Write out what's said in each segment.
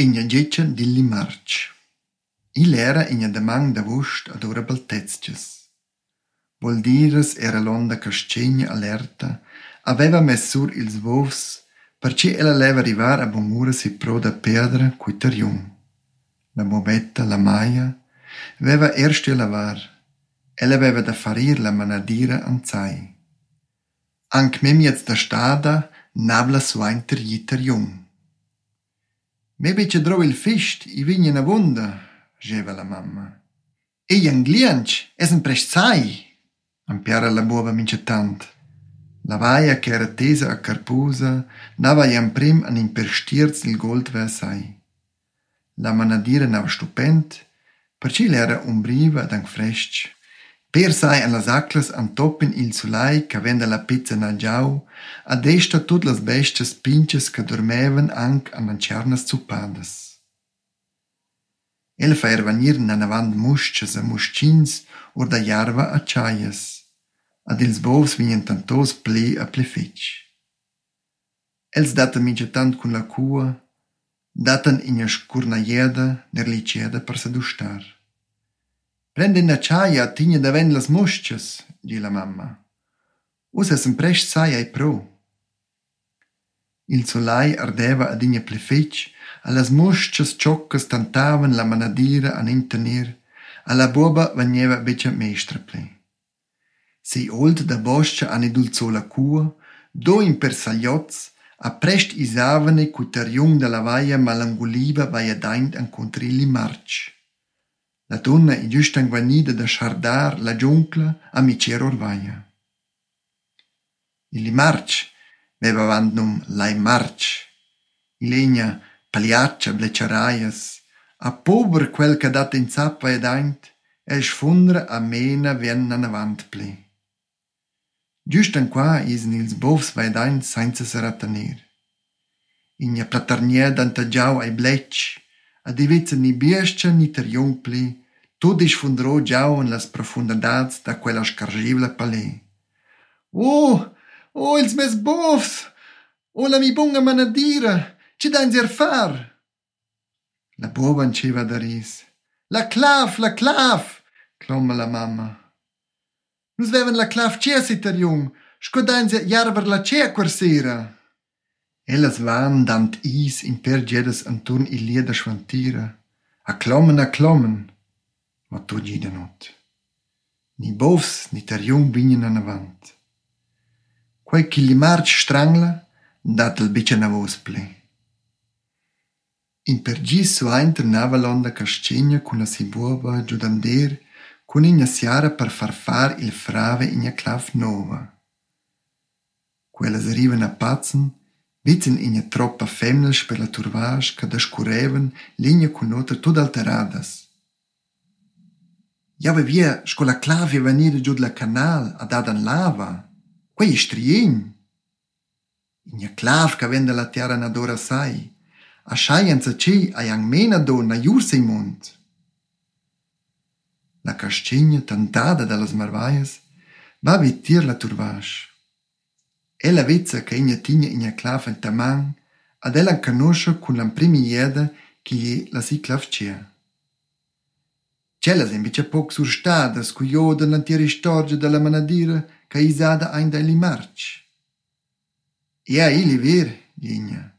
Igna getga dilli march. Il era igna demang da vust ad ora baltezges. Vol diras era l'onda cascegna alerta, aveva messur ils vovs, perché ella leva arrivar a bonura si pro da pedra cuitarium. La mobetta, la maia, aveva erst a lavar. Ella aveva da farir la manadira anzai. Anc mem jetzt da stada, nabla sua interjitarium. Me bice drov il fist, i vigna na vunda, geva la mamma. Ei anglianch, es un prest sai, ampiara la buova mincetant. La vaia che era tesa a carpusa, nava iam prim an imperstiers il gold versai. La manadira nava stupend, perci l'era umbriva ad ang fresc. Per sai an las aclas an toppin il sulai ca venda la pizza na giau, a desta tut las bestas pinches ca dormevan anc an lanciarnas zupadas. El fa er venir na navand musches a muschins ur da jarva a chaias, ad ils bovs vinien tantos ple a plefitch. Els datan mince tant cun la cua, datan in a scurnaieda ner liceda per sedustar. Prende na chaia tigna da ven las musches, di la mamma. Us es prest sai ai pro. Il solai ardeva ad igna plefetg, a las musches ciocas tantavan la manadira an intenir, a la buoba venieva becia mestra ple. Si old da boscia an edulzò la cua, do in per saglioz, a prest isavane cutariung da la vaia malanguliva vaia daint an contrilli march. La donna è giusto guanida da schardar la giuncla a micer orvaia. Il march veva avant num lai march. Ilenia paliaccia blecciaraias, a pober quel che dat in zappa ed aint, e sfundra a mena vien an avant ple. Giustan qua isen ils bovs vai daint senza seratanir. Igna platarnier dantagiau ai blecci, ad ivezza ni biescia ni ter jungpli, tut is fundrò giau en las profundidats da quella scargibla palè. Oh, oh, ils mes bovs! Oh, la mi bunga manadira! Ci dain zer far? La bova anceva da ris. La clav, la clav! clomma la mamma. Nus veven la clav cia sitter jung, sco dain zer jarver la cia quersera. Ellas van dant is in per jedes anturn il lieda schwantira. A klommen, a klommen. Ma tu gida not. Ni bovs, ni ter jung vinien an avant. Quai chi li march strangla, dat el bice na vos ple. In per gis su ainter nava l'onda cascegna cun la si buova giudander, cun igna siara per far far il frave igna clav nova. Quellas arrivan a pazen, Vizen in troppa femnels per la turvage che descureven linea con note tut alteradas. Ja, ve via sco la clavia venire giù la canal ad adan lava. Quei strien. In clav che vende la terra nadora sai. A scienza ci a yang mena do na jurse in mund. La cascigna tantada dallas marvaias va vitir la turvage. Ella vezza che igna tigna igna clav en taman, ad ella conosce cun la primi ieda che la si clav cia. Cellas invece poc surstadas cu ioda l'antiera storgia della manadira che isada ein da march. E a ili ver, igna.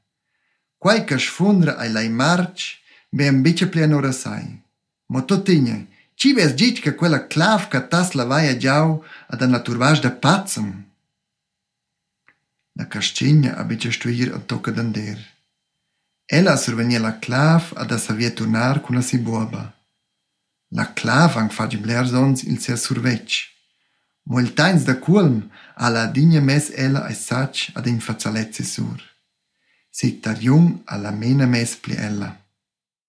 Quai che sfundra ai lai march, be invece plenora sai. Ma tot igna, ci ves gic che quella clav che tas la vai a giau ad an la turvage da na Kaszczynie, aby ce stuir a toca dander. Ela survenia la clav ad a savia tornar cu la sibuaba. La clav ang faci blers ons il ser survec. Moltains da culm, la digna mes ella ai sac ad in fazzalezze sur. Sit a la mena mes pli ella.